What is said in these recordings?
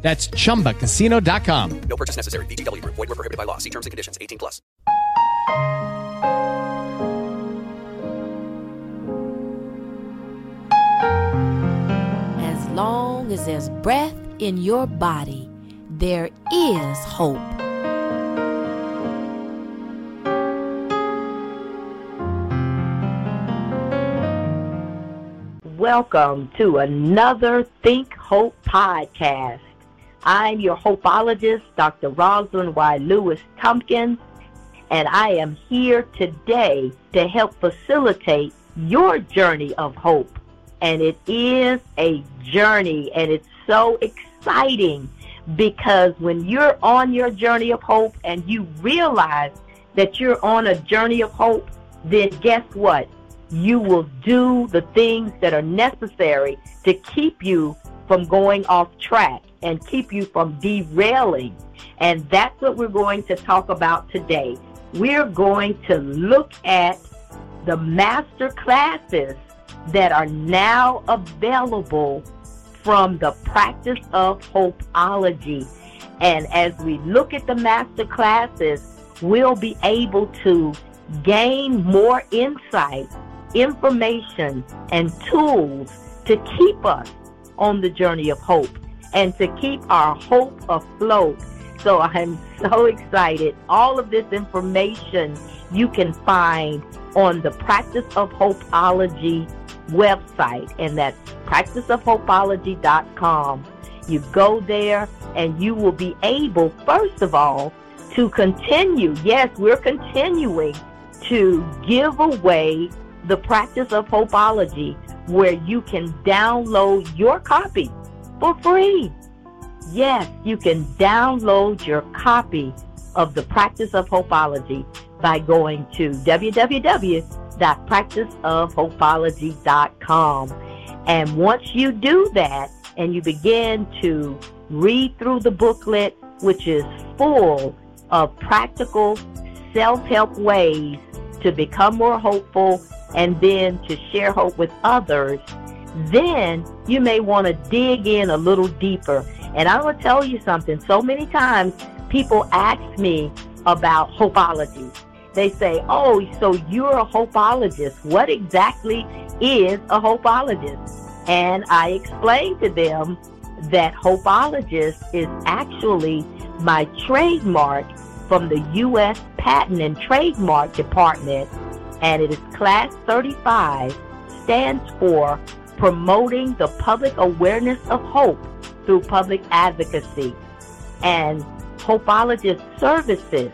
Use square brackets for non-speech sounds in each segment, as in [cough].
That's chumbacasino.com. No purchase necessary. VGW Group. Void were prohibited by law. See terms and conditions. 18 plus. As long as there's breath in your body, there is hope. Welcome to another Think Hope podcast. I'm your hopeologist, Dr. Rosalind Y. Lewis Tompkins, and I am here today to help facilitate your journey of hope. And it is a journey, and it's so exciting because when you're on your journey of hope and you realize that you're on a journey of hope, then guess what? You will do the things that are necessary to keep you from going off track and keep you from derailing. And that's what we're going to talk about today. We're going to look at the master classes that are now available from the practice of hopeology. And as we look at the master classes, we'll be able to gain more insight information and tools to keep us on the journey of hope and to keep our hope afloat. So I'm [laughs] so excited. All of this information you can find on the Practice of Hopeology website, and that's practiceofhopeology.com. You go there and you will be able, first of all, to continue. Yes, we're continuing to give away the practice of Hopeology, where you can download your copy for free. Yes, you can download your copy of the practice of Hopeology by going to www.practiceofhopeology.com. And once you do that and you begin to read through the booklet, which is full of practical self help ways to become more hopeful and then to share hope with others, then you may want to dig in a little deeper. And I will tell you something. So many times people ask me about hopeology. They say, Oh, so you're a hopeologist. What exactly is a hopeologist? And I explain to them that hopeologist is actually my trademark from the U.S. Patent and Trademark Department and it is Class 35, stands for Promoting the Public Awareness of Hope through Public Advocacy. And Hopeologist Services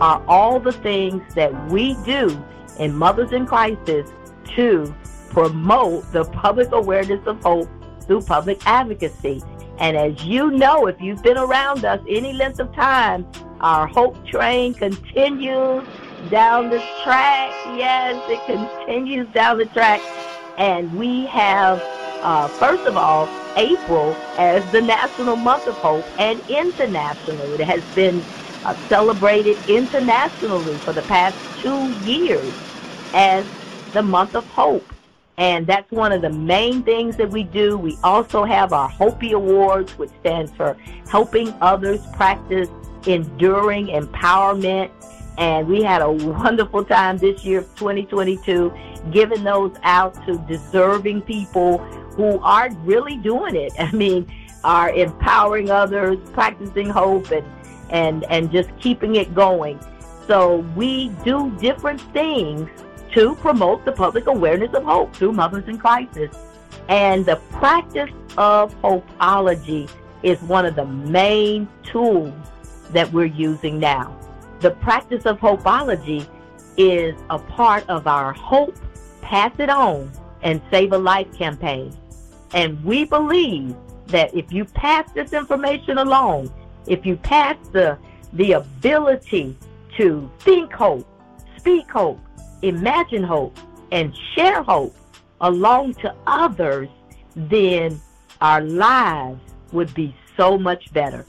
are all the things that we do in Mothers in Crisis to promote the public awareness of hope through public advocacy. And as you know, if you've been around us any length of time, our hope train continues down the track. Yes, it continues down the track. And we have, uh, first of all, April as the National Month of Hope and internationally. It has been uh, celebrated internationally for the past two years as the Month of Hope. And that's one of the main things that we do. We also have our Hopi Awards, which stands for Helping Others Practice Enduring Empowerment and we had a wonderful time this year, 2022, giving those out to deserving people who are really doing it. [laughs] I mean, are empowering others, practicing hope, and and and just keeping it going. So we do different things to promote the public awareness of hope through Mothers in Crisis. And the practice of hopeology is one of the main tools that we're using now. The practice of hopeology is a part of our Hope, Pass It On, and Save a Life campaign. And we believe that if you pass this information along, if you pass the, the ability to think hope, speak hope, imagine hope, and share hope along to others, then our lives would be so much better.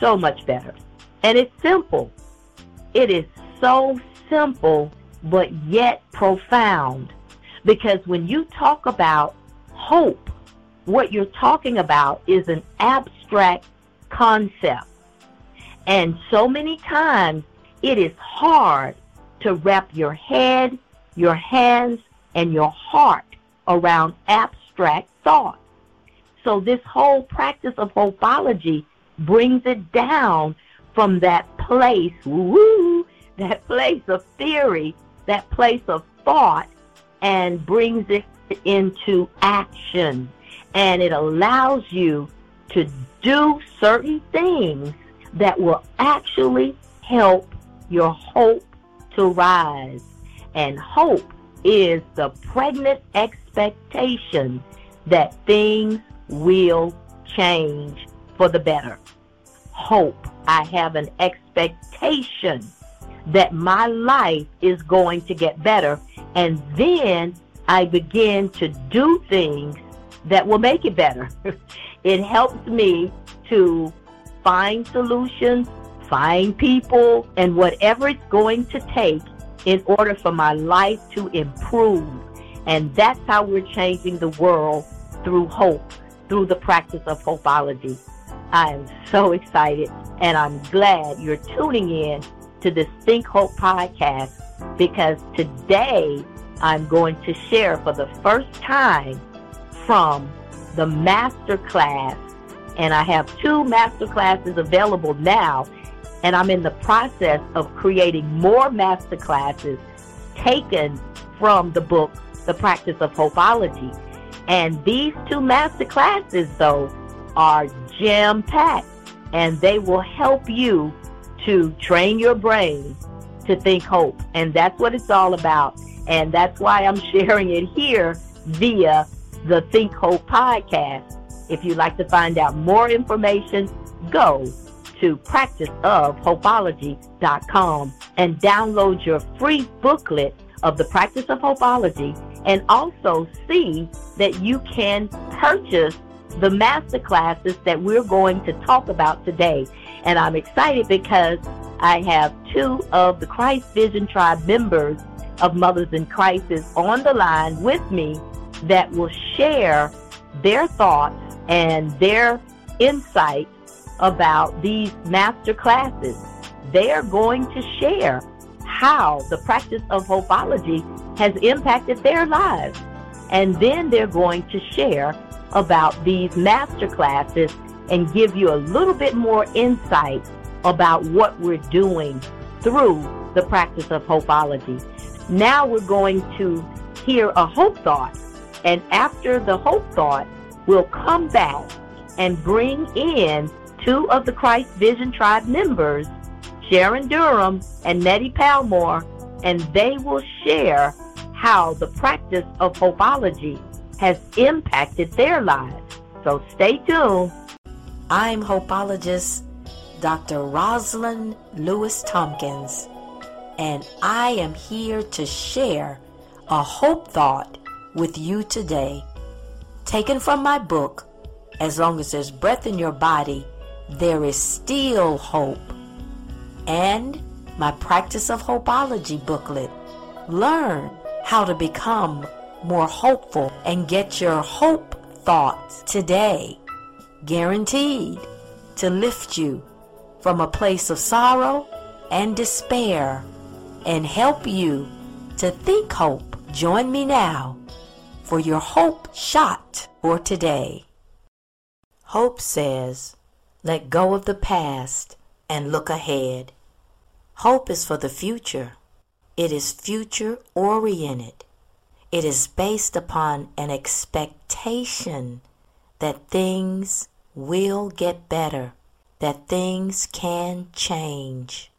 So much better. And it's simple. It is so simple, but yet profound. Because when you talk about hope, what you're talking about is an abstract concept. And so many times it is hard to wrap your head, your hands, and your heart around abstract thought. So this whole practice of hopeology brings it down from that place, woo, that place of theory, that place of thought, and brings it into action. And it allows you to do certain things that will actually help your hope to rise. And hope is the pregnant expectation that things will change for the better. Hope. I have an expectation that my life is going to get better. And then I begin to do things that will make it better. [laughs] it helps me to find solutions, find people, and whatever it's going to take in order for my life to improve. And that's how we're changing the world through hope, through the practice of hopeology. I am so excited and I'm glad you're tuning in to this Think Hope podcast because today I'm going to share for the first time from the master class and I have two master classes available now and I'm in the process of creating more master classes taken from the book The Practice of Hopeology. And these two master classes though are jam packed and they will help you to train your brain to think hope. And that's what it's all about. And that's why I'm [laughs] sharing it here via the Think Hope podcast. If you'd like to find out more information, go to practiceofhopeology.com and download your free booklet of the practice of hopeology and also see that you can purchase the master classes that we're going to talk about today. And I'm excited because I have two of the Christ Vision Tribe members of Mothers in Crisis on the line with me that will share their thoughts and their insight about these master classes. They are going to share how the practice of hopeology has impacted their lives. And then they're going to share about these master classes and give you a little bit more insight about what we're doing through the practice of hopeology. Now we're going to hear a hope thought, and after the hope thought, we'll come back and bring in two of the Christ Vision Tribe members, Sharon Durham and Nettie Palmore, and they will share how the practice of hopeology has impacted their lives. So stay tuned. I'm hopeologist Dr. Rosalind Lewis Tompkins, and I am here to share a hope thought with you today. Taken from my book, As Long as There's Breath in Your Body, There is Still Hope, and my Practice of Hopeology booklet. Learn how to become more hopeful and get your hope thoughts today, guaranteed to lift you from a place of sorrow and despair and help you to think hope. Join me now for your hope shot for today. Hope says, let go of the past and look ahead. Hope is for the future. It is future oriented. It is based upon an expectation that things will get better, that things can change.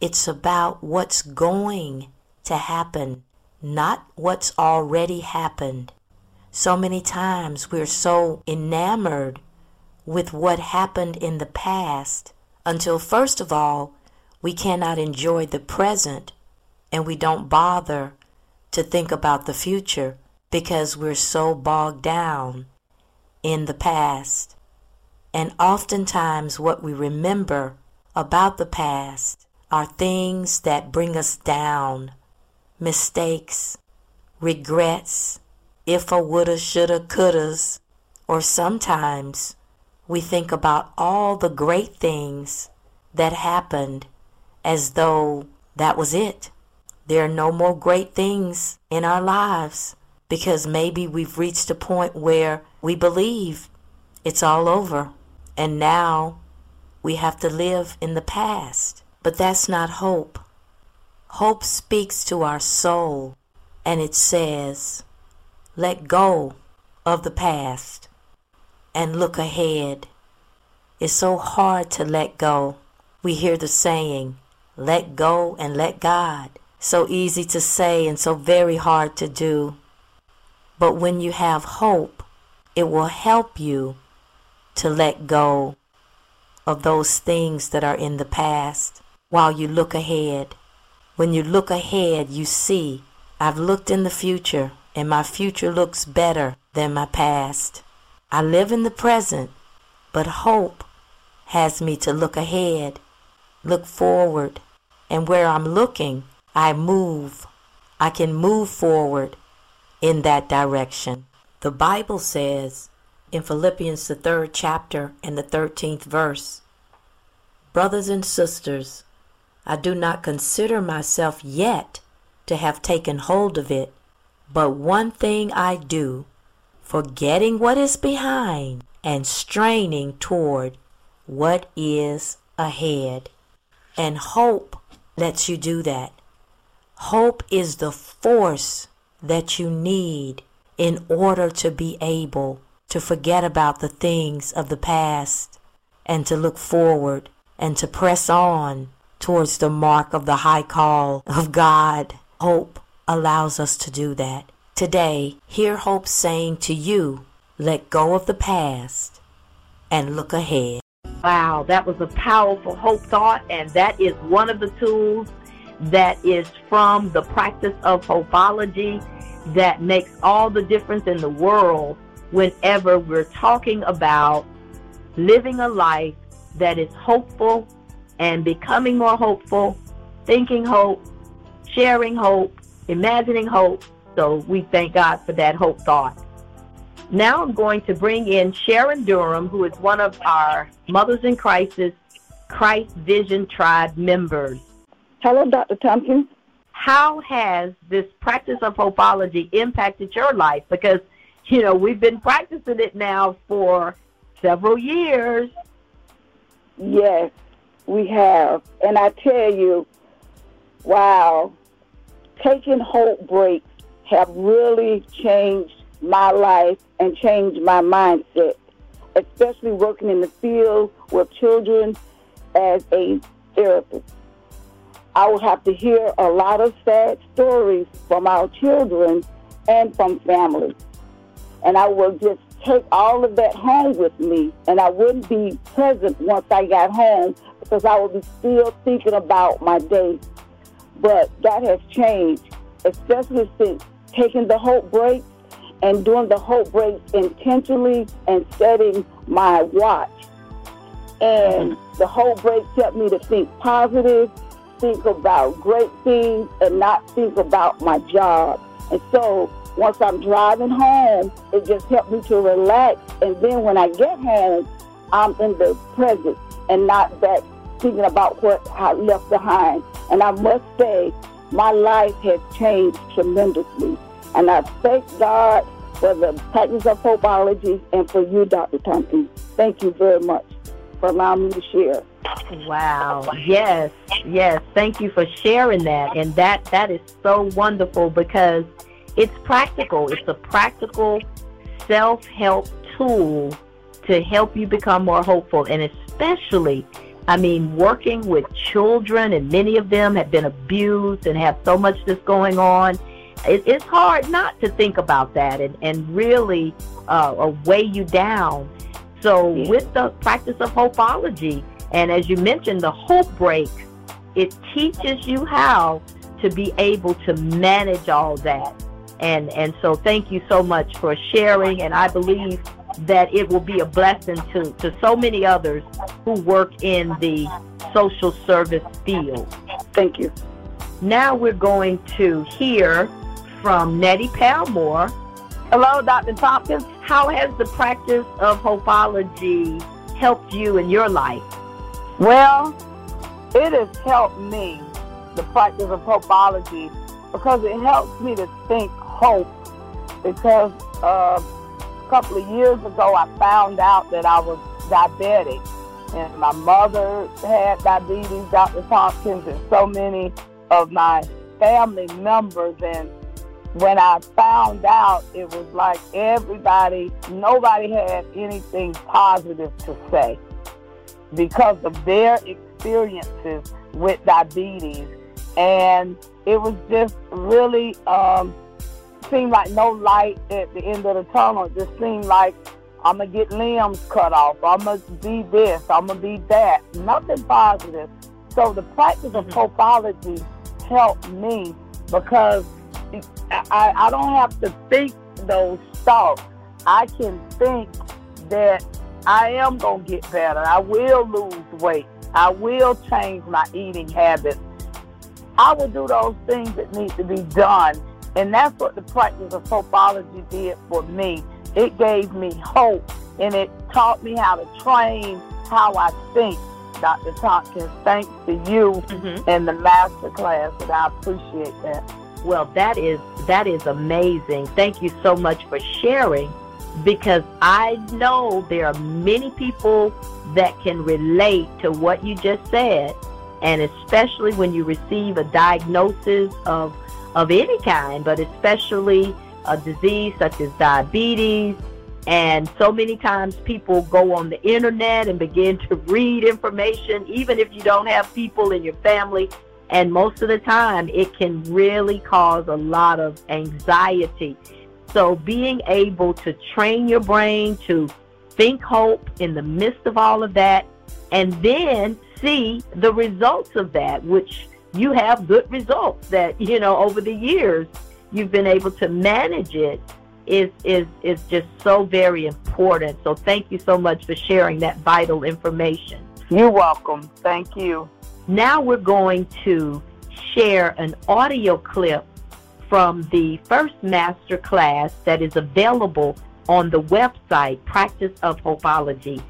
It's about what's going to happen, not what's already happened. So many times we're so enamored with what happened in the past until, first of all, we cannot enjoy the present and we don't bother to think about the future because we're so bogged down in the past. And oftentimes, what we remember about the past are things that bring us down, mistakes, regrets, if a woulda, shoulda, couldas, or sometimes we think about all the great things that happened as though that was it. There are no more great things in our lives because maybe we've reached a point where we believe it's all over and now we have to live in the past. But that's not hope. Hope speaks to our soul and it says, let go of the past and look ahead. It's so hard to let go. We hear the saying, let go and let God. So easy to say and so very hard to do. But when you have hope, it will help you to let go of those things that are in the past while you look ahead. When you look ahead, you see, I've looked in the future and my future looks better than my past. I live in the present, but hope has me to look ahead, look forward, and where I'm looking, I move. I can move forward in that direction. The Bible says in Philippians, the third chapter and the 13th verse Brothers and sisters, I do not consider myself yet to have taken hold of it, but one thing I do, forgetting what is behind and straining toward what is ahead. And hope lets you do that. Hope is the force that you need in order to be able to forget about the things of the past and to look forward and to press on towards the mark of the high call of God. Hope allows us to do that. Today, hear Hope saying to you, let go of the past and look ahead. Wow, that was a powerful hope thought, and that is one of the tools that is from the practice of hopeology that makes all the difference in the world whenever we're talking about living a life that is hopeful and becoming more hopeful, thinking hope, sharing hope, imagining hope. So we thank God for that hope thought. Now I'm going to bring in Sharon Durham, who is one of our Mothers in Crisis Christ Vision Tribe members. Hello, Dr. Tompkins. How has this practice of hopeology impacted your life? Because, you know, we've been practicing it now for several years. Yes, we have. And I tell you, wow, taking hope breaks have really changed my life and changed my mindset, especially working in the field with children as a therapist. I would have to hear a lot of sad stories from our children and from families. And I would just take all of that home with me, and I wouldn't be present once I got home because I would be still thinking about my day. But that has changed, especially since taking the hope break and doing the hope breaks intentionally and setting my watch. And mm-hmm. the hope breaks helped me to think positive think about great things and not think about my job. And so once I'm driving home, it just helped me to relax. And then when I get home, I'm in the present and not back thinking about what I left behind. And I must say, my life has changed tremendously. And I thank God for the practice of hopeology and for you, Dr. Tompkins. Thank you very much for allowing me to share. Wow. Yes. Yes. Thank you for sharing that. And that that is so wonderful because it's practical. It's a practical self-help tool to help you become more hopeful and especially I mean, working with children, and many of them have been abused and have so much that's going on. It, it's hard not to think about that and, and really uh, weigh you down. So, with the practice of hopeology, and as you mentioned, the hope break it teaches you how to be able to manage all that. And and so thank you so much for sharing and I believe that it will be a blessing to, to so many others who work in the social service field. Thank you. Now we're going to hear from Nettie Palmore. Hello, Dr. Tompkins. How has the practice of Hopeology helped you in your life? Well, it has helped me, the practice of Hopeology, because it helps me to think hope. Because uh, a couple of years ago, I found out that I was diabetic. And my mother had diabetes, Dr. Tompkins, and so many of my family members. And when I found out, it was like everybody, nobody had anything positive to say because of their experiences with diabetes. And it was just really um, seemed like no light at the end of the tunnel. It just seemed like I'm going to get limbs cut off. I'm going to be this. I'm going to be that. Nothing positive. So the practice of Hopeology helped me because I, I don't have to think those thoughts. I can think that I am going to get better. I will lose weight. I will change my eating habits. I will do those things that need to be done. And that's what the practice of Hopeology did for me. It gave me hope and it taught me how to train how I think. Dr. Tompkins, thanks to you mm-hmm. and the master class, and I appreciate that. Well, that is that is amazing. Thank you so much for sharing because I know there are many people that can relate to what you just said and especially when you receive a diagnosis of of any kind, but especially a disease such as diabetes. And so many times people go on the internet and begin to read information, even if you don't have people in your family. And most of the time, it can really cause a lot of anxiety. So, being able to train your brain to think hope in the midst of all of that, and then see the results of that, which you have good results that, you know, over the years you've been able to manage it is is is just so very important. So thank you so much for sharing that vital information. You're welcome. Thank you. Now we're going to share an audio clip from the first master class that is available on the website Practice of Hopeology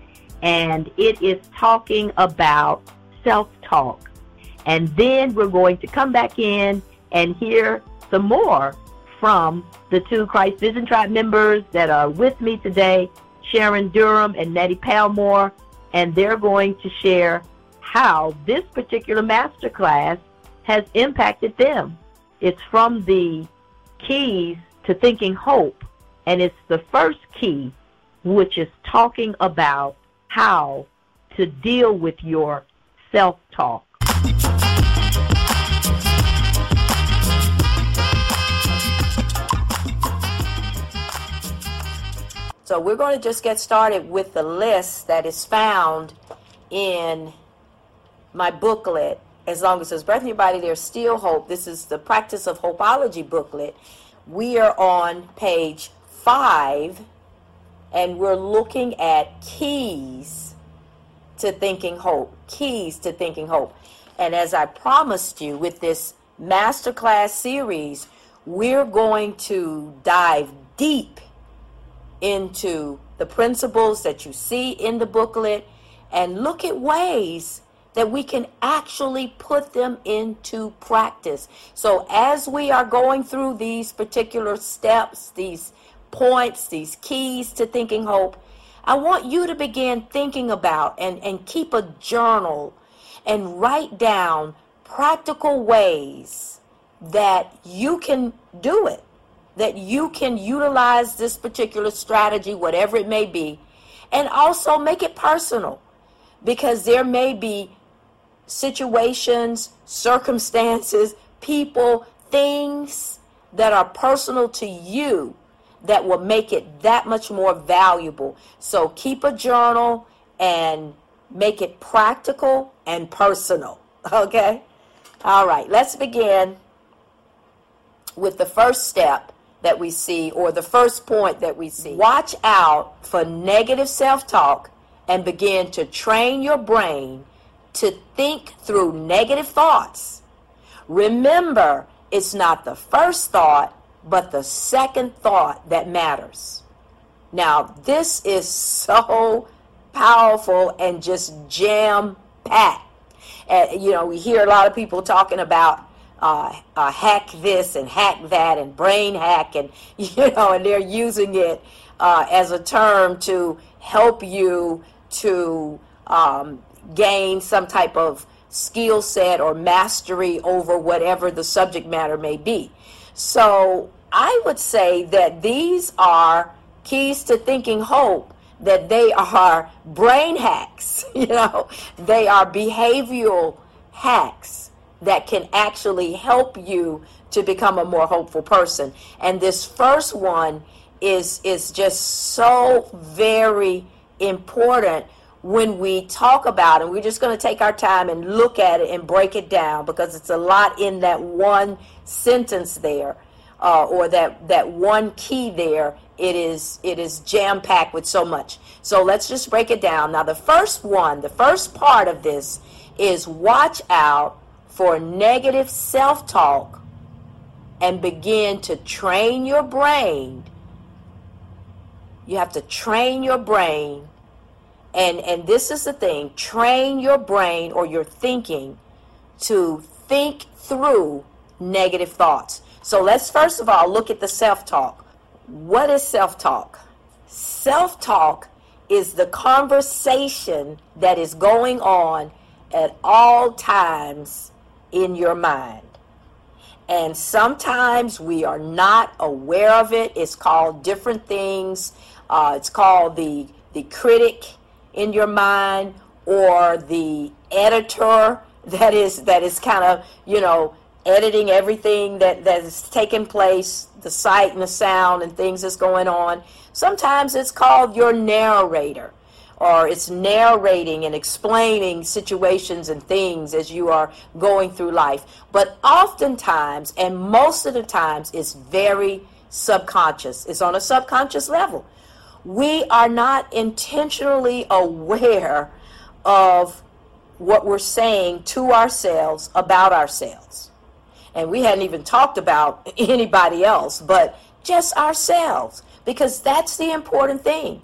and it is talking about self talk. And then we're going to come back in and hear some more from the two Christ Vision Tribe members that are with me today, Sharon Durham and Nettie Palmore, and they're going to share how this particular masterclass has impacted them. It's from the keys to thinking hope, and it's the first key, which is talking about how to deal with your self talk. So we're going to just get started with the list that is found in my booklet. As long as there's breath in your body, there's still hope. This is the Practice of Hopeology booklet. We are on page five and we're looking at keys to thinking hope. Keys to thinking hope. And as I promised you with this masterclass series, we're going to dive deep into the principles that you see in the booklet and look at ways that we can actually put them into practice. So as we are going through these particular steps, these points, these keys to thinking hope, I want you to begin thinking about and, and keep a journal and write down practical ways that you can do it, that you can utilize this particular strategy, whatever it may be, and also make it personal because there may be situations, circumstances, people, things that are personal to you that will make it that much more valuable. So keep a journal and make it practical and personal. [laughs] Okay? All right, let's begin with the first step that we see, or the first point that we see. Watch out for negative self talk and begin to train your brain to think through negative thoughts. Remember, it's not the first thought, but the second thought that matters. Now, this is so powerful and just jam packed. You know, we hear a lot of people talking about uh, uh, hack this and hack that and brain hack, and [laughs] you know, and they're using it uh, as a term to help you to um, gain some type of skill set or mastery over whatever the subject matter may be. So I would say that these are keys to thinking hope that they are brain hacks, [laughs] you know, they are behavioral hacks that can actually help you to become a more hopeful person. And this first one is is just so very important when we talk about it. We're just going to take our time and look at it and break it down because it's a lot in that one sentence there, uh, or that that one key there. It is it is jam packed with so much. So let's just break it down. Now the first one, the first part of this is watch out for negative self talk and begin to train your brain. You have to train your brain and and this is the thing train your brain or your thinking to think through negative thoughts. So let's first of all look at the self-talk. What is self-talk? Self-talk is the conversation that is going on at all times in your mind. And sometimes we are not aware of it. It's called different things. Uh, it's called the the critic in your mind or the editor that is that is kind of you know editing everything that that is taking place the sight and the sound and things that's going on. Sometimes it's called your narrator or it's narrating and explaining situations and things as you are going through life. But oftentimes and most of the times it's very subconscious. It's on a subconscious level we are not intentionally aware of what we're saying to ourselves about ourselves. And we hadn't even talked about [laughs] anybody else, but just ourselves, because that's the important thing.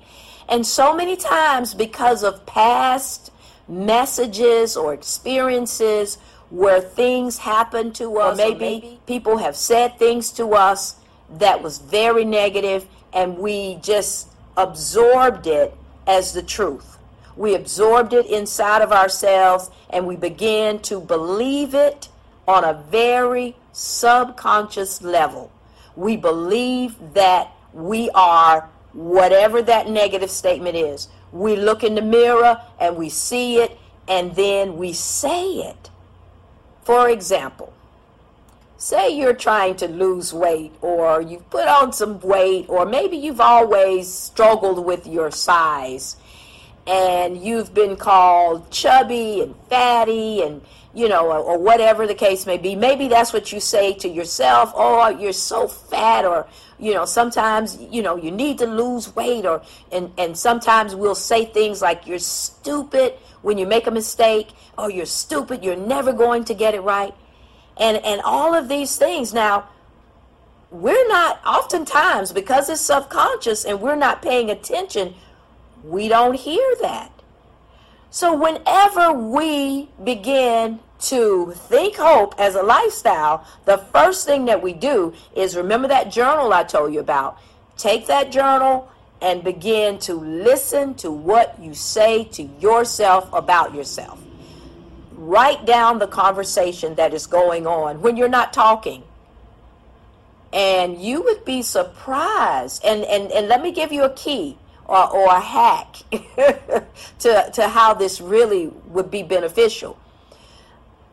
And so many times, because of past messages or experiences where things happen to us, or maybe, maybe people have said things to us that was very negative, and we just absorbed it as the truth. We absorbed it inside of ourselves and we began to believe it on a very subconscious level. We believe that we are whatever that negative statement is. We look in the mirror and we see it and then we say it. For example, say you're trying to lose weight or you've put on some weight or maybe you've always struggled with your size and you've been called chubby and fatty and you know or, or, whatever the case may be. Maybe that's what you say to yourself oh you're so fat or you know sometimes you know you need to lose weight or and and sometimes we'll say things like you're stupid when you make a mistake oh you're stupid you're never going to get it right and and all of these things. Now we're not oftentimes because it's subconscious and we're not paying attention we don't hear that. So whenever we begin to think hope as a lifestyle the first thing that we do is remember that journal i told you about. Take that journal and begin to listen to what you say to yourself about yourself write down the conversation that is going on when you're not talking. And you would be surprised. And, and, and let me give you a key or, or a hack [laughs] to, to how this really would be beneficial.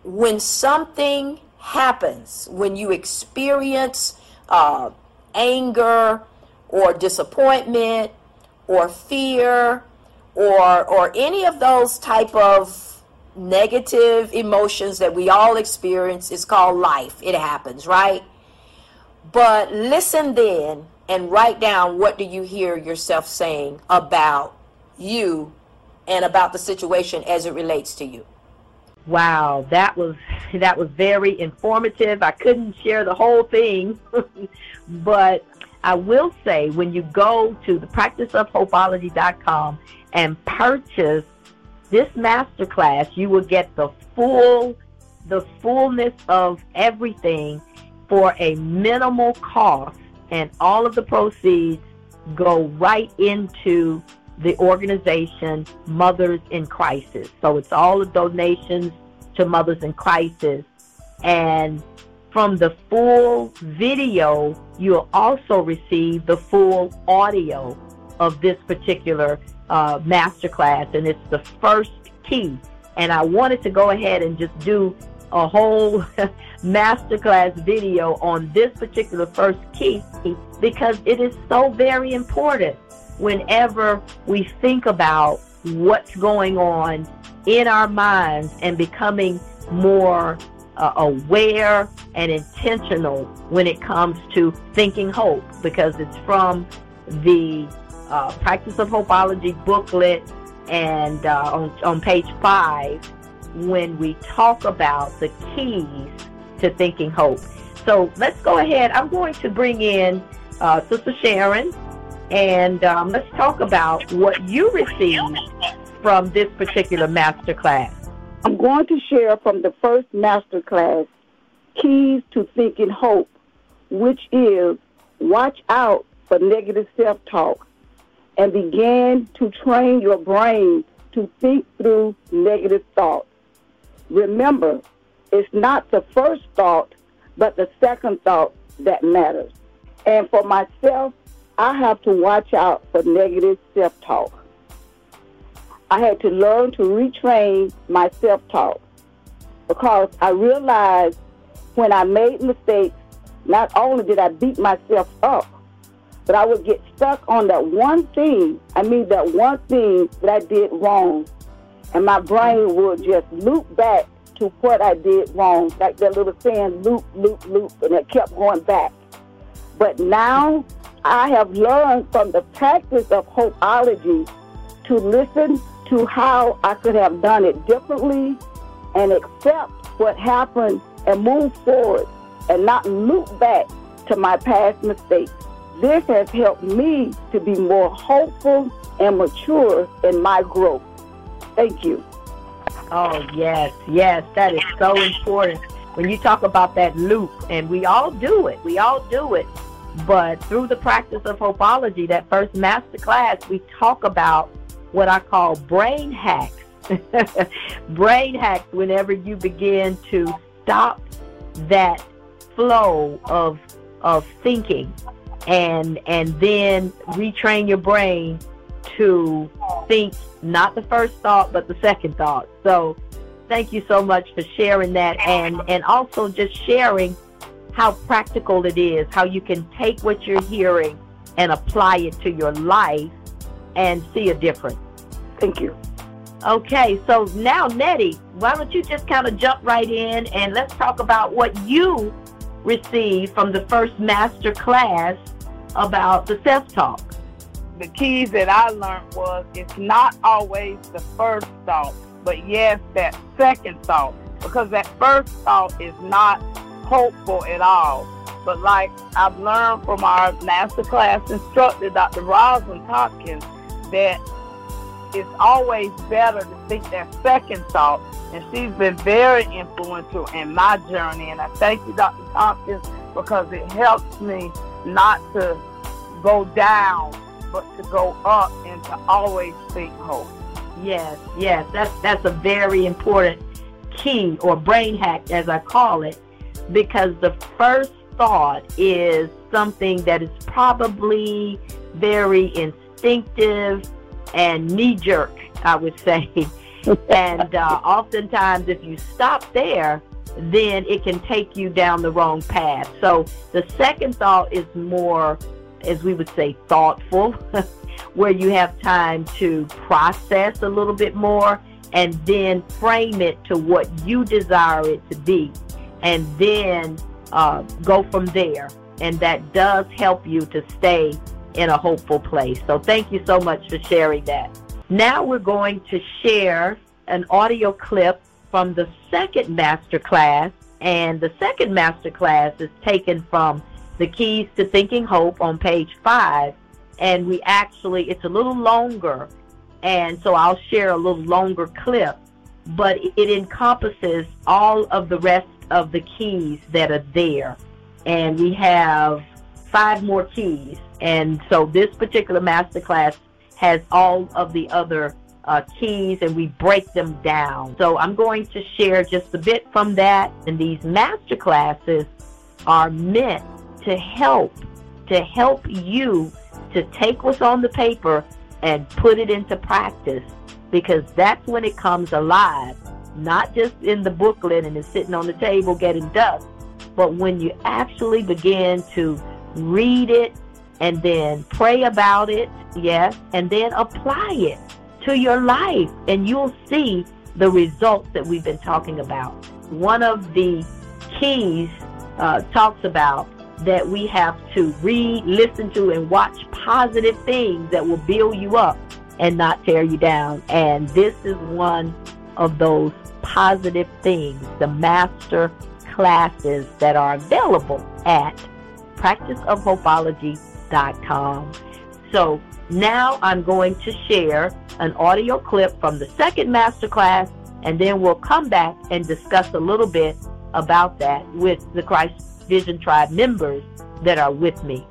When something happens, when you experience uh, anger or disappointment or fear or, or any of those type of negative emotions that we all experience is called life. It happens, right? But listen then and write down what do you hear yourself saying about you and about the situation as it relates to you. Wow, that was that was very informative. I couldn't share the whole thing, [laughs] but I will say when you go to the practiceofhopeology.com and purchase this masterclass, you will get the full the fullness of everything for a minimal cost and all of the proceeds go right into the organization Mothers in Crisis. So it's all the donations to Mothers in Crisis. And from the full video, you'll also receive the full audio of this particular uh, masterclass. And it's the first key. And I wanted to go ahead and just do a whole [laughs] masterclass video on this particular first key because it is so very important whenever we think about what's going on in our minds and becoming more uh, aware and intentional when it comes to thinking hope because it's from the uh, Practice of Hopeology booklet and uh, on, on page five when we talk about the keys to thinking hope. So let's go ahead. I'm going to bring in uh, Sister Sharon and um, let's talk about what you received from this particular master class. I'm going to share from the first master class, Keys to Thinking Hope, which is watch out for negative self talk and begin to train your brain to think through negative thoughts. Remember, it's not the first thought, but the second thought that matters. And for myself, I have to watch out for negative self talk. I had to learn to retrain my self talk because I realized when I made mistakes, not only did I beat myself up, but I would get stuck on that one thing. I mean, that one thing that I did wrong. And my brain would just loop back to what I did wrong. Like that little saying, loop, loop, loop, and it kept going back. But now I have learned from the practice of hopeology to listen to how I could have done it differently and accept what happened and move forward and not loop back to my past mistakes. This has helped me to be more hopeful and mature in my growth. Thank you. Oh, yes, yes, that is so important. When you talk about that loop, and we all do it, we all do it. But through the practice of hopeology, that first master class, we talk about what I call brain hacks. [laughs] brain hacks whenever you begin to stop that flow of of thinking and and then retrain your brain to think not the first thought but the second thought. So thank you so much for sharing that and and also just sharing how practical it is, how you can take what you're hearing and apply it to your life and see a difference. Thank you. Okay, so now, Nettie, why don't you just kind of jump right in and let's talk about what you received from the first master class about the self talk. The keys that I learned was it's not always the first thought, but yes, that second thought. Because that first thought is not hopeful at all. But like I've learned from our master class instructor, Dr. Rosalind Tompkins, that it's always better to think that second thought. And she's been very influential in my journey. And I thank you, Dr. Tompkins, because it helps me not to go down, but to go up and to always think hope. Yes, yes, that's that's a very important key or brain hack, as I call it, because the first thought is something that is probably very instinctive and knee jerk, I would say. [laughs] and uh, oftentimes, if you stop there, then it can take you down the wrong path. So the second thought is more, as we would say, thoughtful, [laughs] where you have time to process a little bit more and then frame it to what you desire it to be, and then uh, go from there. And that does help you to stay in a hopeful place. So thank you so much for sharing that. Now we're going to share an audio clip from the second master class. And the second master class is taken from The Keys to Thinking Hope on page five. And we actually, it's a little longer. And so I'll share a little longer clip, but it encompasses all of the rest of the keys that are there. And we have five more keys. And so this particular master class has all of the other uh, keys and we break them down. So I'm going to share just a bit from that. And these master classes are meant to help, to help you to take what's on the paper and put it into practice because that's when it comes alive. Not just in the booklet and it's sitting on the table getting dust, but when you actually begin to read it and then pray about it, yes, and then apply it to your life, and you'll see the results that we've been talking about. One of the keys uh, talks about that we have to read, listen to, and watch positive things that will build you up and not tear you down. And this is one of those positive things, the master classes that are available at practiceofhopeology.com. So now I'm going to share an audio clip from the second masterclass, and then we'll come back and discuss a little bit about that with the Christ Vision Tribe members that are with me.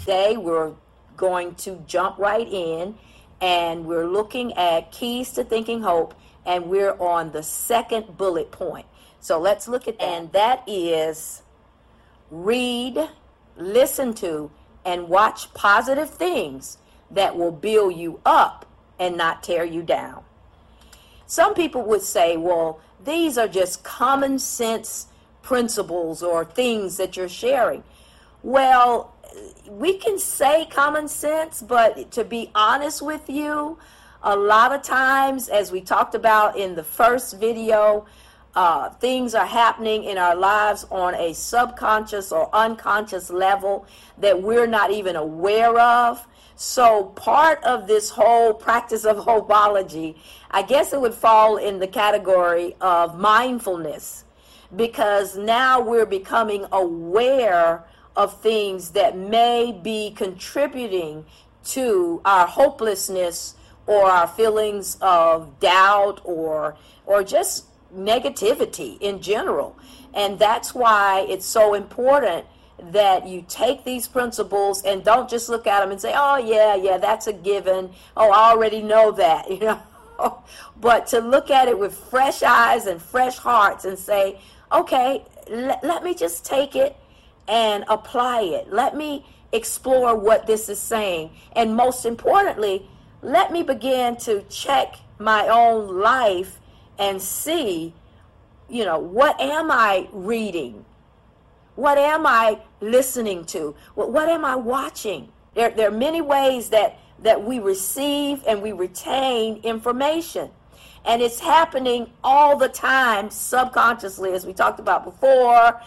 Today we're going to jump right in and we're looking at keys to thinking hope and we're on the second bullet point. So let's look at that. And that is read, listen to, and watch positive things that will build you up and not tear you down. Some people would say, well, these are just common sense principles or things that you're sharing. Well, we can say common sense, but to be honest with you, a lot of times, as we talked about in the first video, uh, things are happening in our lives on a subconscious or unconscious level that we're not even aware of. So, part of this whole practice of hopeology, I guess it would fall in the category of mindfulness because now we're becoming aware of things that may be contributing to our hopelessness or our feelings of doubt or or just negativity in general. And that's why it's so important that you take these principles and don't just look at them and say, "Oh yeah, yeah, that's a given. Oh, I already know that," [laughs] you know. but to look at it with fresh eyes and fresh hearts and say, "Okay, l- let me just take it and apply it. Let me explore what this is saying. And most importantly, let me begin to check my own life and see, you know, what am I reading? What am I listening to? What, what am I watching? There, there are many ways that, that we receive and we retain information. And it's happening all the time subconsciously, as we talked about before.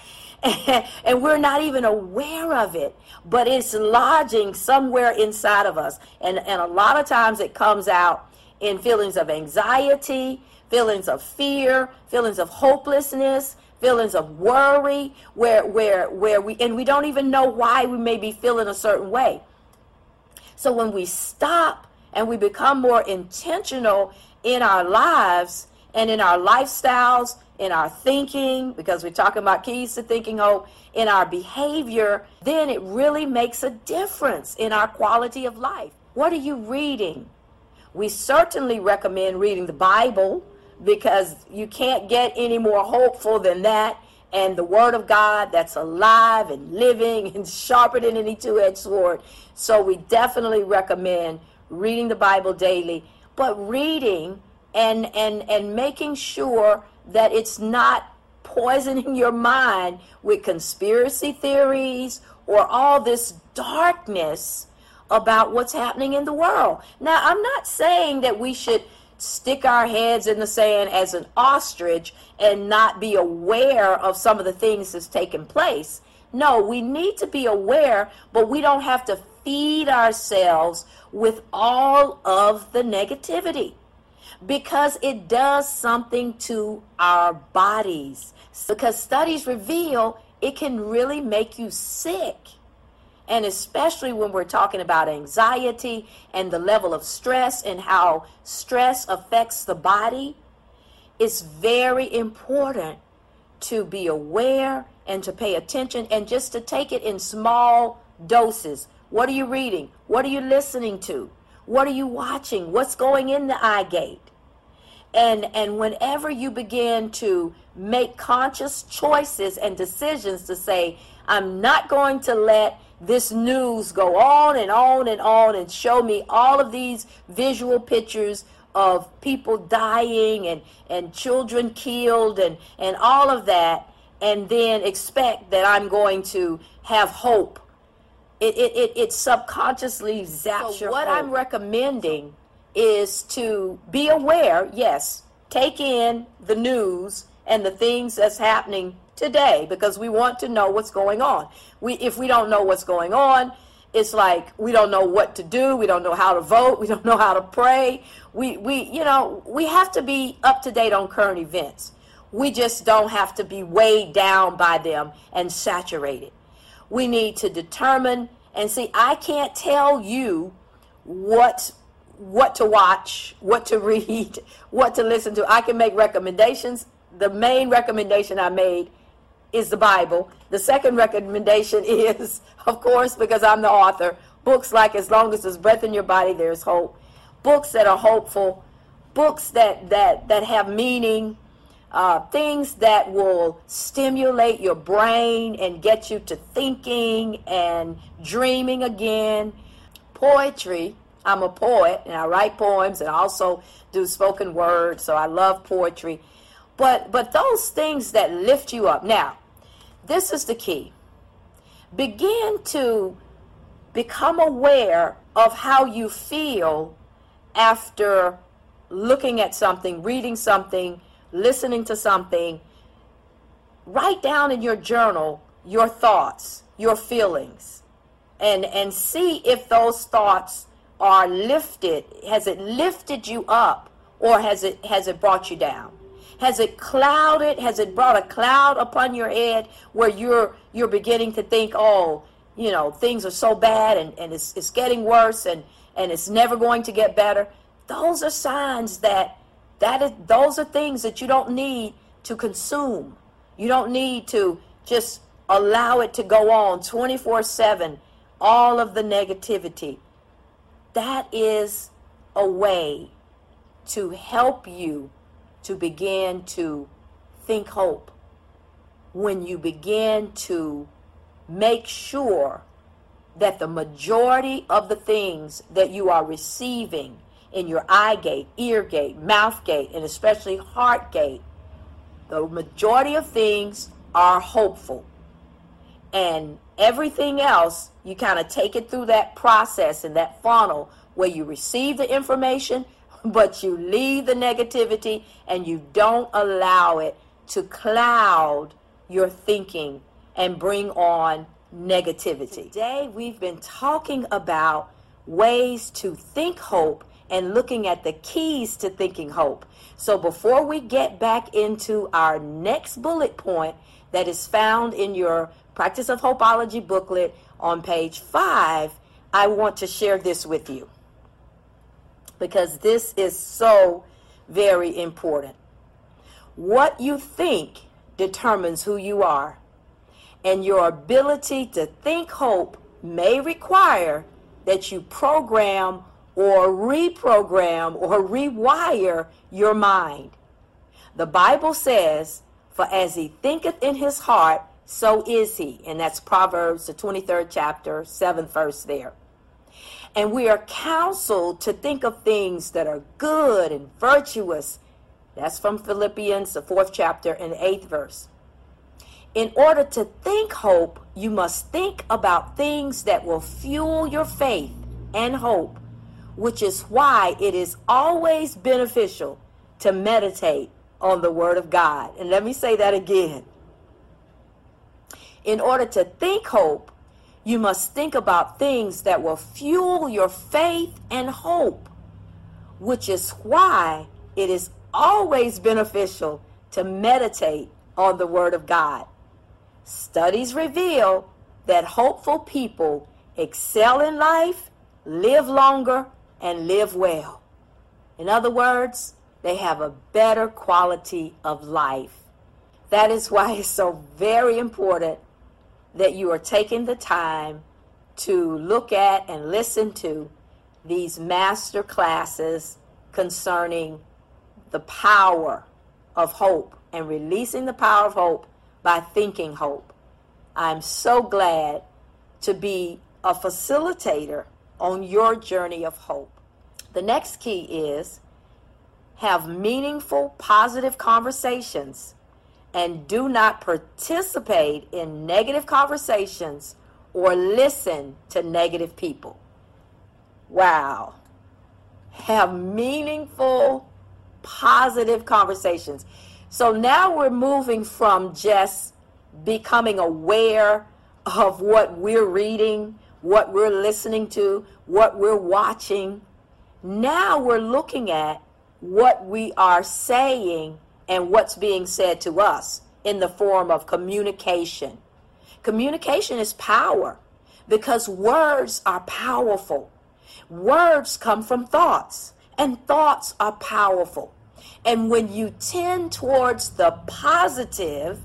[laughs] and we're not even aware of it, but it's lodging somewhere inside of us. And, and a lot of times it comes out in feelings of anxiety, feelings of fear, feelings of hopelessness, feelings of worry, where, where, where we, and we don't even know why we may be feeling a certain way. So when we stop and we become more intentional in our lives and in our lifestyles in our thinking, because we're talking about keys to thinking hope, in our behavior, then it really makes a difference in our quality of life. What are you reading? We certainly recommend reading the Bible because you can't get any more hopeful than that. And the Word of God that's alive and living [laughs] and sharper than any two edged sword. So we definitely recommend reading the Bible daily, but reading and, and, and making sure that it's not poisoning your mind with conspiracy theories or all this darkness about what's happening in the world. Now, I'm not saying that we should stick our heads in the sand as an ostrich and not be aware of some of the things that's taking place. No, we need to be aware, but we don't have to feed ourselves with all of the negativity because it does something to our bodies. Because studies reveal it can really make you sick. And especially when we're talking about anxiety and the level of stress and how stress affects the body, it's very important to be aware and to pay attention and just to take it in small doses. What are you reading? What are you listening to? What are you watching? What's going in the eye gate? And and whenever you begin to make conscious choices and decisions to say, I'm not going to let this news go on and on and on and show me all of these visual pictures of people dying and, and children killed and, and all of that, and then expect that I'm going to have hope. It, it, it, it subconsciously zaps so your what hope. I'm recommending is to be aware, yes, take in the news and the things that's happening today because we want to know what's going on. We if we don't know what's going on, it's like we don't know what to do, we don't know how to vote, [laughs] we don't know how to pray. We we you know, we have to be up to date on current events. We just don't have to be weighed down by them and saturated. We need to determine and see I can't tell you what what to watch, what to [laughs] read, what to listen to. I can make recommendations. The main recommendation I made is the Bible. The second recommendation [laughs] is, of course, because I'm the author, books like As Long as There's Breath in Your Body, There's Hope. Books that are hopeful, books that, that, that have meaning, uh, things that will stimulate your brain and get you to thinking and dreaming again. Poetry I'm a poet and I write poems and also do spoken word, so I love poetry. But but those things that lift you up. Now, this is the key. Begin to become aware of how you feel after looking at something, reading something, listening to something. Write down in your journal your thoughts, your feelings, and and see if those thoughts are lifted has it lifted you up or has it has it brought you down? Has it clouded has it brought a cloud upon your head where you're you're beginning to think oh you know things are so bad and, and it's, it's getting worse and and it's never going to get better? Those are signs that that is those are things that you don't need to consume. You don't need to just allow it to go on 24 7 all of the negativity that is a way to help you to begin to think hope. When you begin to make sure that the majority of the things that you are receiving in your eye gate, ear gate, mouth gate, and especially heart gate, the majority of things are hopeful. And everything else, you kind of take it through that process and that funnel where you receive the information, [laughs] but you leave the negativity and you don't allow it to cloud your thinking and bring on negativity. Today, we've been talking about ways to think hope and looking at the keys to thinking hope. So, before we get back into our next bullet point that is found in your Practice of Hopeology booklet on page five, I want to share this with you because this is so very important. What you think determines who you are, and your ability to think hope may require that you program or reprogram or rewire your mind. The Bible says, For as he thinketh in his heart, so is he. And that's Proverbs, the 23rd chapter, 7th verse there. And we are counseled to think of things that are good and virtuous. That's from Philippians, the fourth chapter and the eighth verse. In order to think hope, you must think about things that will fuel your faith and hope, which is why it is always beneficial to meditate on the Word of God. And let me say that again. In order to think hope, you must think about things that will fuel your faith and hope, which is why it is always beneficial to meditate on the Word of God. Studies reveal that hopeful people excel in life, live longer, and live well. In other words, they have a better quality of life. That is why it's so very important that you are taking the time to look at and listen to these master classes concerning the power of hope and releasing the power of hope by thinking hope. I'm so glad to be a facilitator on your journey of hope. The next key is have meaningful, positive conversations and do not participate in negative conversations or listen to negative people. Wow. Have meaningful, positive conversations. So now we're moving from just becoming aware of what we're reading, what we're listening to, what we're watching. Now we're looking at what we are saying and what's being said to us in the form of communication. Communication is power because words are powerful. Words come from thoughts, and thoughts are powerful. And when you tend towards the positive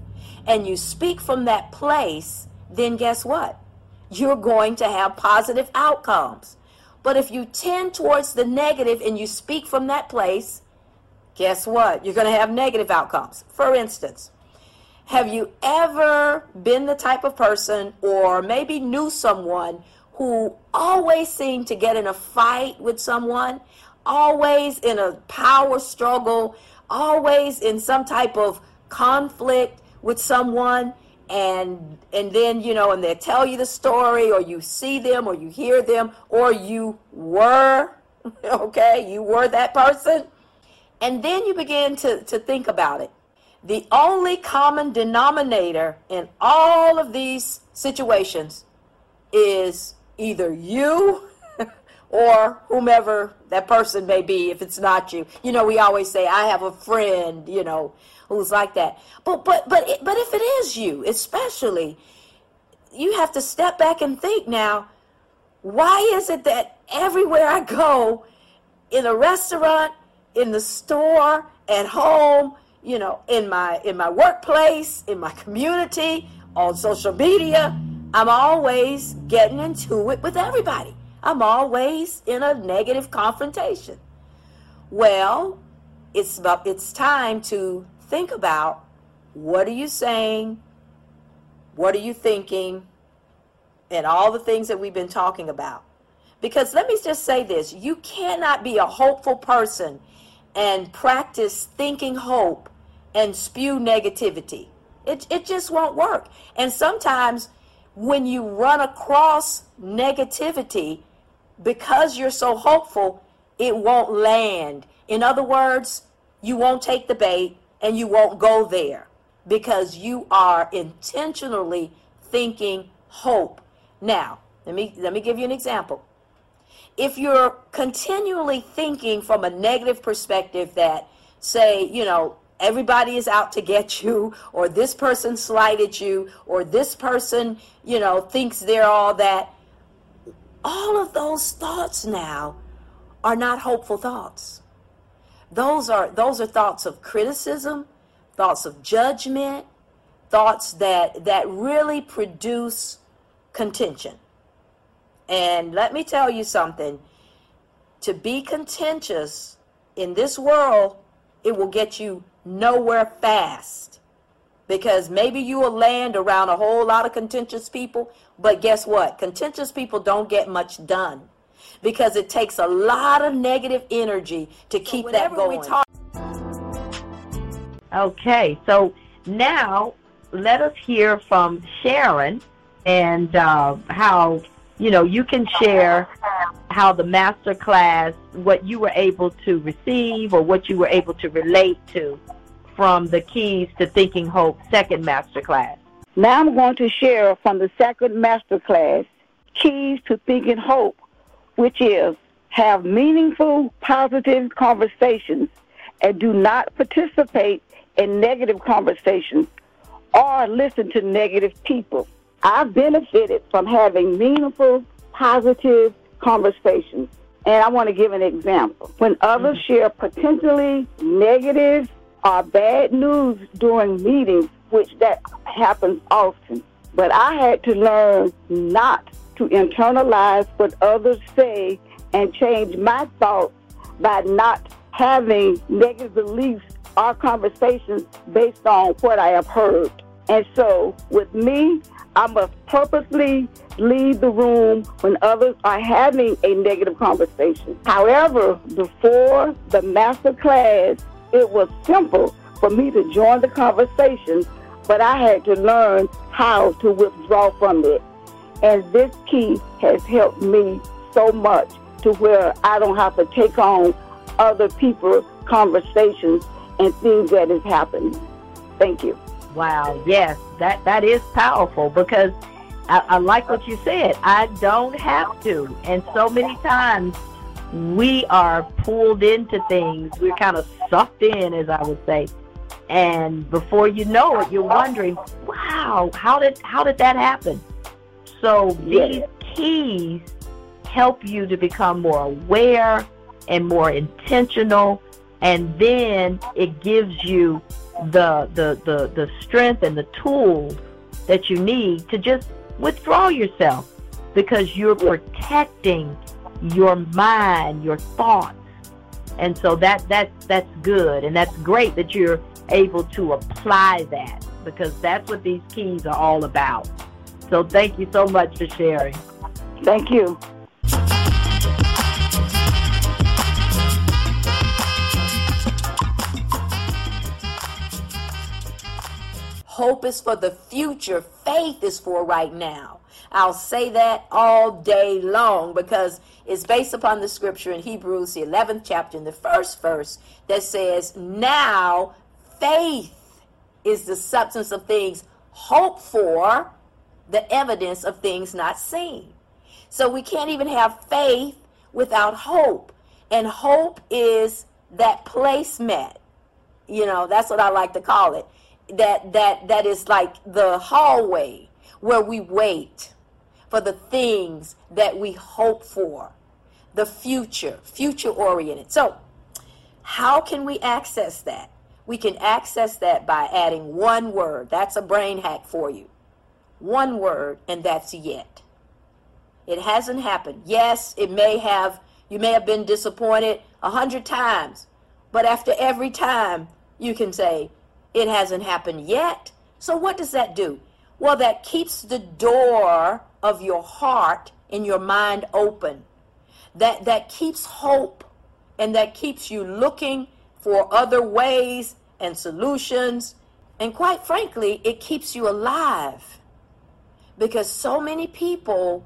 and you speak from that place, then guess what? You're going to have positive outcomes. But if you tend towards the negative and you speak from that place, guess what? You're going to have negative outcomes. For instance, have you ever been the type of person or maybe knew someone who always seemed to get in a fight with someone, always in a power struggle, always in some type of conflict with someone? and and then you know and they tell you the story or you see them or you hear them or you were [laughs] okay you were that person and then you begin to, to think about it the only common denominator in all of these situations is either you [laughs] or whomever that person may be if it's not you you know we always say i have a friend you know who's like that. But but but but if it is you, especially, you have to step back and think now. Why is it that everywhere I go, in a restaurant, in the store, at home, you know, in my in my workplace, in my community, on social media, I'm always getting into it with everybody. I'm always in a negative confrontation. Well, it's about, it's time to think about what are you saying? What are you thinking? And all the things that we've been talking about. Because let me just say this you cannot be a hopeful person and practice thinking hope and spew negativity. It, it just won't work. And sometimes when you run across negativity, because you're so hopeful, it won't land. In other words, you won't take the bait and you won't go there because you are intentionally thinking hope. Now, let me let me give you an example. If you're continually thinking from a negative perspective that say, you know, everybody is out to get [laughs] you or this person slighted you or this person, you know, thinks they're all that all of those thoughts now are not hopeful thoughts. Those are those are thoughts of criticism, thoughts of judgment, thoughts that that really produce contention. And let me tell you something, to be contentious in this world, it will get you nowhere fast. Because maybe you will land around a whole lot of contentious people, but guess what? Contentious people don't get much done because it takes a lot of negative energy to keep that going. okay, so now let us hear from Sharon and uh, how you know you can share how the master class, what you were able to receive or what you were able to relate to from the Keys to Thinking Hope second master class. Now I'm going to share from the second master class, Keys to Thinking Hope, which is have meaningful, positive conversations and do not participate in negative conversations or listen to negative people. I've benefited from having meaningful, positive conversations. And I want to give an example. When others mm-hmm. share potentially negative or bad news during meetings, which that happens often, but I had to learn not to internalize what others say and change my thoughts by not having negative beliefs or conversations based on what I have heard. And so with me, I must purposely leave the room when others are having a negative conversation. However, before the master class, it was simple for me to join the conversation, but I had to learn how to withdraw from it. And this key has helped me so much to where I don't have to take on other people's conversations and things that is happening. Thank you. Wow, yes, that that is powerful because I, I like what you said. I don't have to, and so many times we are pulled into things. We're kind of sucked in, as I would say, and before you know it, you're wondering, "Wow, how did how did that happen?" So these keys help you to become more aware and more intentional and then it gives you the the the, the strength and the tools that you need to just withdraw yourself because you're protecting your mind, your thoughts. And so that that that's good and that's great that you're able to apply that because that's what these keys are all about. So thank you so much for sharing. Thank you. Hope is for the future. Faith is for right now. I'll say that all day long because it's based upon the scripture in Hebrews, the 11th chapter, in the first verse, that says, Now faith is the substance of things hoped for, the evidence of things not seen. So we can't even have faith without hope. And hope is that placement. You know, that's what I like to call it that that that is like the hallway where we wait for the things that we hope for the future future oriented. So how can we access that? We can access that by adding one word. That's a brain hack for you. One word and that's yet. It hasn't happened. Yes it may have you may have been disappointed a hundred times but after every time you can say it hasn't happened yet. So what does that do? Well, that keeps the door of your heart and your mind open. That that keeps hope and that keeps you looking for other ways and solutions. And quite frankly, it keeps you alive. Because so many people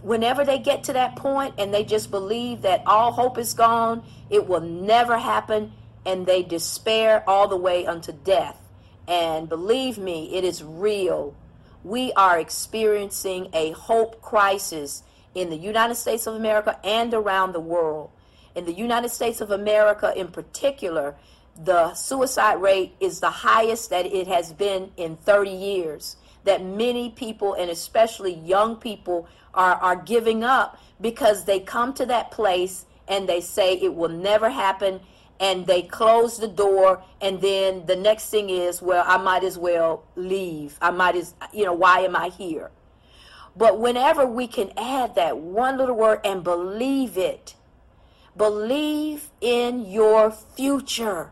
whenever they get to that point and they just believe that all hope is gone, it will never happen, and they despair all the way unto death. And believe me, it is real. We are experiencing a hope crisis in the United States of America and around the world. In the United States of America, in particular, the suicide rate is the highest that it has been in 30 years. That many people, and especially young people, are, are giving up because they come to that place and they say it will never happen and they close the door and then the next thing is well i might as well leave. I might as you know why am i here? But whenever we can add that one little word and believe it believe in your future.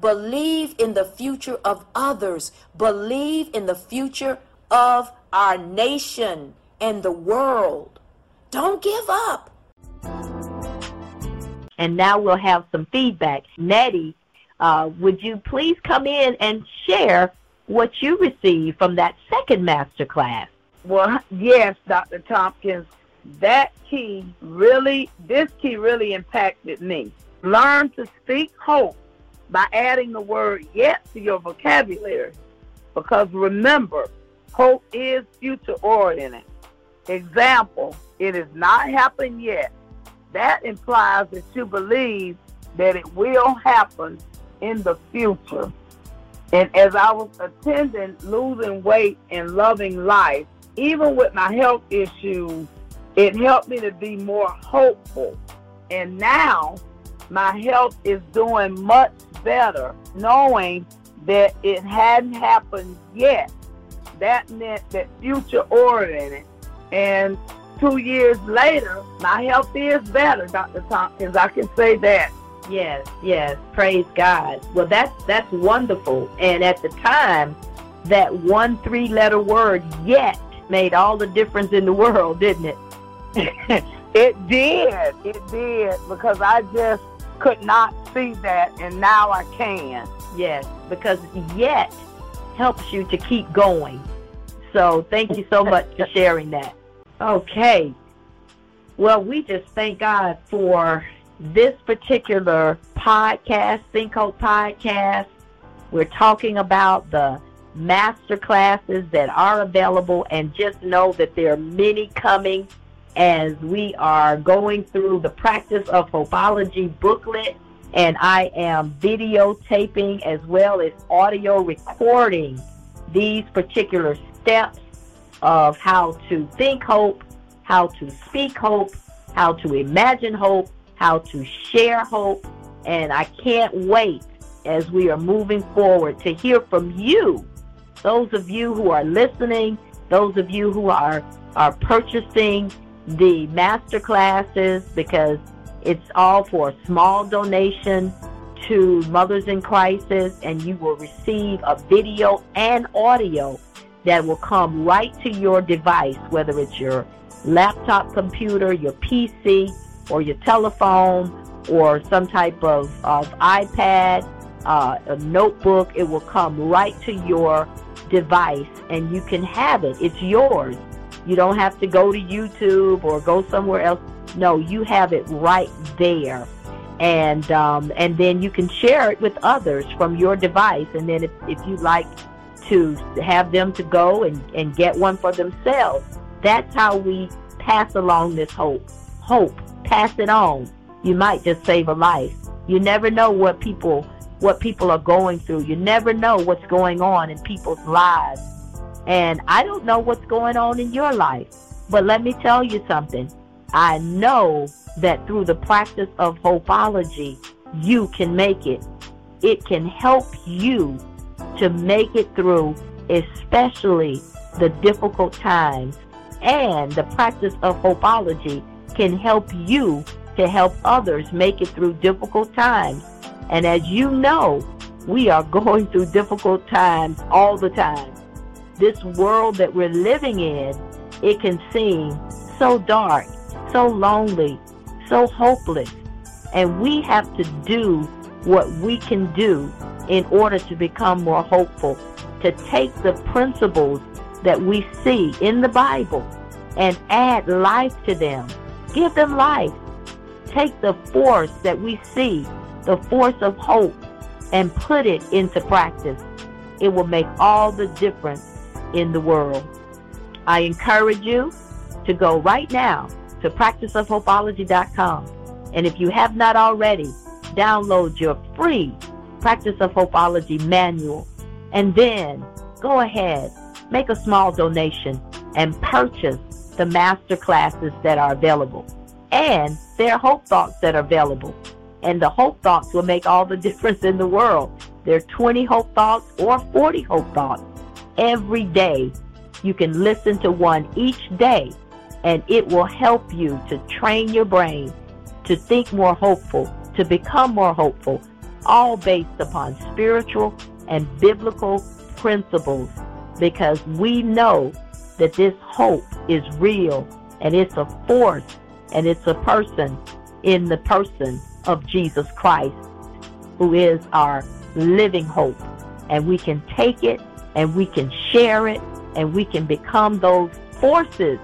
Believe in the future of others. Believe in the future of our nation and the world. Don't give up and now we'll have some feedback. Nettie, uh, would you please come in and share what you received from that second master class. Well, yes, Dr. Tompkins, that key really, this key really impacted me. Learn to speak hope by adding the word yet to your vocabulary. Because remember, hope is future oriented. Example, it has not happened yet. That implies that you believe that it will happen in the future. And as I was attending losing weight and loving life, even with my health issues, it helped me to be more hopeful. And now my health is doing much better, knowing that it hadn't happened yet. That meant that future oriented. And two years later, my health is better, Dr. Tompkins. I can say that. Yes, yes. Praise God. Well, that's that's wonderful. And at the time, that one three-letter word "yet" made all the difference in the world, didn't it? [laughs] it did. It did because I just could not see that, and now I can. Yes, because yet helps you to keep going. So thank you so much for sharing that. Okay. Well, we just thank God for this particular podcast, Hope Podcast. We're talking about the master classes that are available, and just know that there are many coming as we are going through the practice of Hopeology booklet. And I am videotaping as well as audio recording these particular steps of how to think hope, how to speak hope, how to imagine hope, how to share hope. And I can't wait as we are moving forward to hear from you, those of you who are listening, those of you who are, are purchasing the master classes because it's all for a small donation to Mothers in Crisis, and you will receive a video and audio that will come right to your device, whether it's your laptop computer, your PC, or your telephone, or some type of, of iPad, uh, a notebook. It will come right to your device, and you can have it. It's yours. You don't have to go to YouTube or go somewhere else. No, you have it right there. And um, and then you can share it with others from your device. And then if, if you'd like to have them to go and, and get one for themselves, that's how we pass along this hope. Hope. Pass it on. You might just save a life. You never know what people what people are going through. You never know what's going on in people's lives and I don't know what's going on in your life, but let me tell you something. I know that through the practice of hopeology, you can make it. It can help you to make it through, especially the difficult times. And the practice of hopeology can help you to help others make it through difficult times. And as you know, we are [laughs] going through difficult times all the time this world that we're living in, it can seem so dark, so lonely, so hopeless. And we have to do what we can do in order to become more hopeful, to take the principles that we see in the Bible and add life to them. Give them life. Take the force that we see, the force of hope, and put it into practice. It will make all the difference in the world. I encourage you to go right now to practiceofhopeology.com. And if you have not already, download your free Practice of Hopeology manual. And then go ahead, make a small donation, and purchase the master classes that are available. And there are hope thoughts that are available. And the hope thoughts will make all the [laughs] difference in the world. There are 20 hope thoughts or 40 hope thoughts every day. You can listen to one each day, and it will help you to train your brain to think more hopeful, to become more hopeful, all based upon spiritual and biblical principles because we know that this hope is real and it's a force and it's a person in the person of Jesus Christ who is our living hope. And we can take it and we can share it and we can become those forces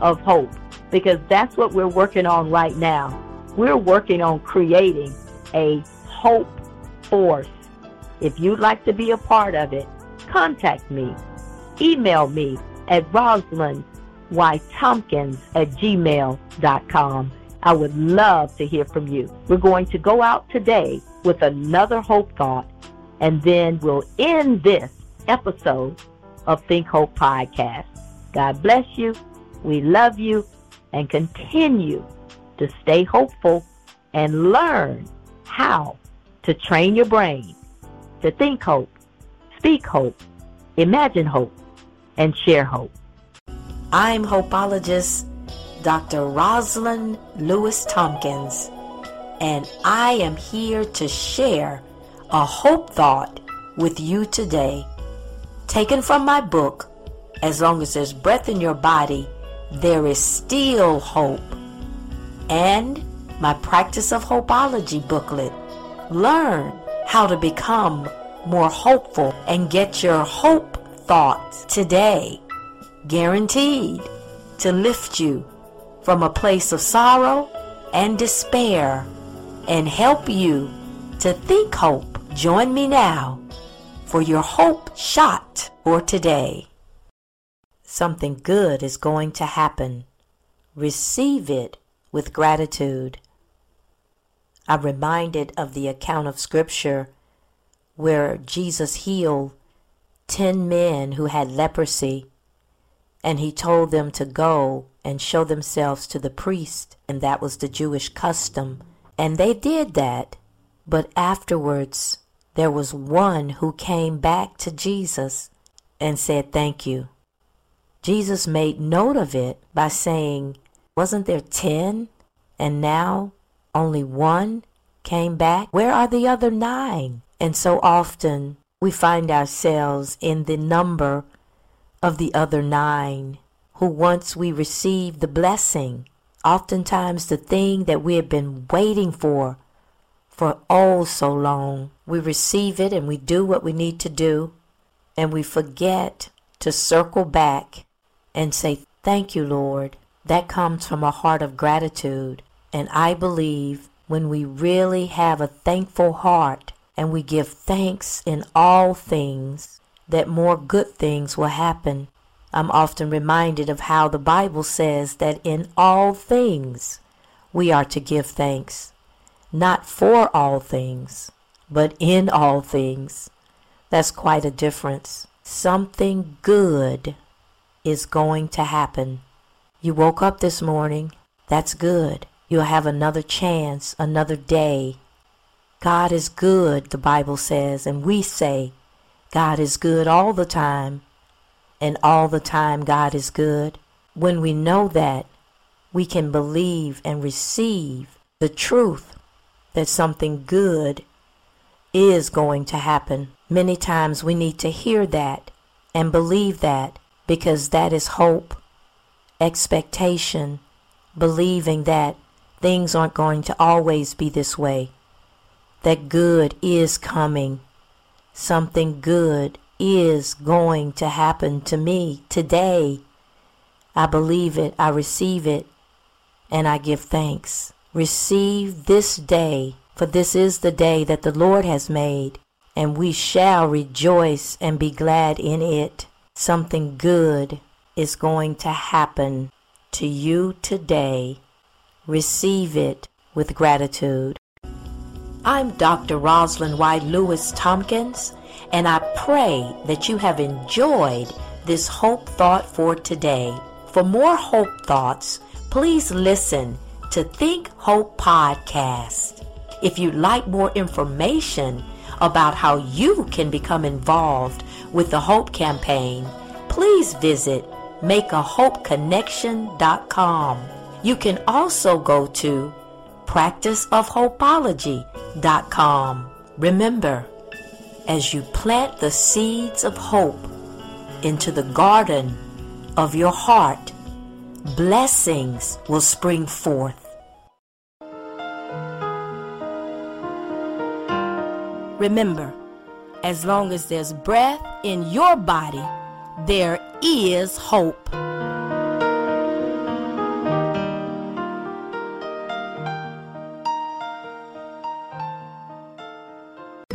of hope because that's what we're working on right now. We're working on creating a hope force. If you'd like to be a part of it, contact me. Email me at Rosalind Y. Tompkins at gmail.com. I would love to hear from you. We're going to go out today with another hope thought, and then we'll end this episode of Think Hope Podcast. God bless you. We love you and continue to stay hopeful and learn how to train your brain to think hope, speak hope, imagine hope, and share hope. I'm hopeologist Dr. Rosalind Lewis Tompkins, and I am here to share a hope thought with you today. Taken from my book, As Long as There's Breath in Your Body, There is Still Hope, and my Practice of Hopeology booklet. Learn how to become more hopeful and get your hope thoughts today guaranteed to lift you from a place of sorrow and despair and help you to think hope. Join me now for your hope shot for today. Something good is going to happen. Receive it with gratitude. I'm reminded of the account of Scripture where Jesus healed ten men who had leprosy and he told them to go and show themselves to the priest, and that was the Jewish custom. And they did that, but afterwards there was one who came back to Jesus and said, Thank you. Jesus made note of it by saying, Wasn't there ten? And now only one came back? Where are the other nine? And so often we find ourselves in the number of the other nine, who once we receive the blessing, oftentimes the thing that we have been waiting for for oh so long, we receive it and we do what we need to do, and we forget to circle back and say, Thank you, Lord. That comes from a heart of gratitude. And I believe when we really have a thankful heart and we give thanks in all things, that more good things will happen. I'm often reminded of how the Bible says that in all things we are to give thanks, not for all things, but in all things. That's quite a difference. Something good is going to happen. You woke up this morning, that's good. You'll have another chance, another day. God is good, the Bible says, and we say God is good all the time, and all the time God is good. When we know that, we can believe and receive the truth that something good is going to happen. Many times we need to hear that and believe that because that is hope, expectation, believing that things aren't going to always be this way, that good is coming Something good is going to happen to me today. I believe it, I receive it, and I give thanks. Receive this day, for this is the day that the Lord has made, and we shall rejoice and be glad in it. Something good is going to happen to you today. Receive it with gratitude. I'm Dr. Rosalind White Lewis Tompkins, and I pray that you have enjoyed this Hope Thought for today. For more Hope Thoughts, please listen to Think Hope Podcast. If you'd like more information about how you can become involved with the Hope Campaign, please visit makeahopeconnection.com. You can also go to practiceofhopeology.com. Remember, as you plant the seeds of hope into the garden of your heart, blessings will spring forth. Remember, As long as there's breath in your body, there is hope.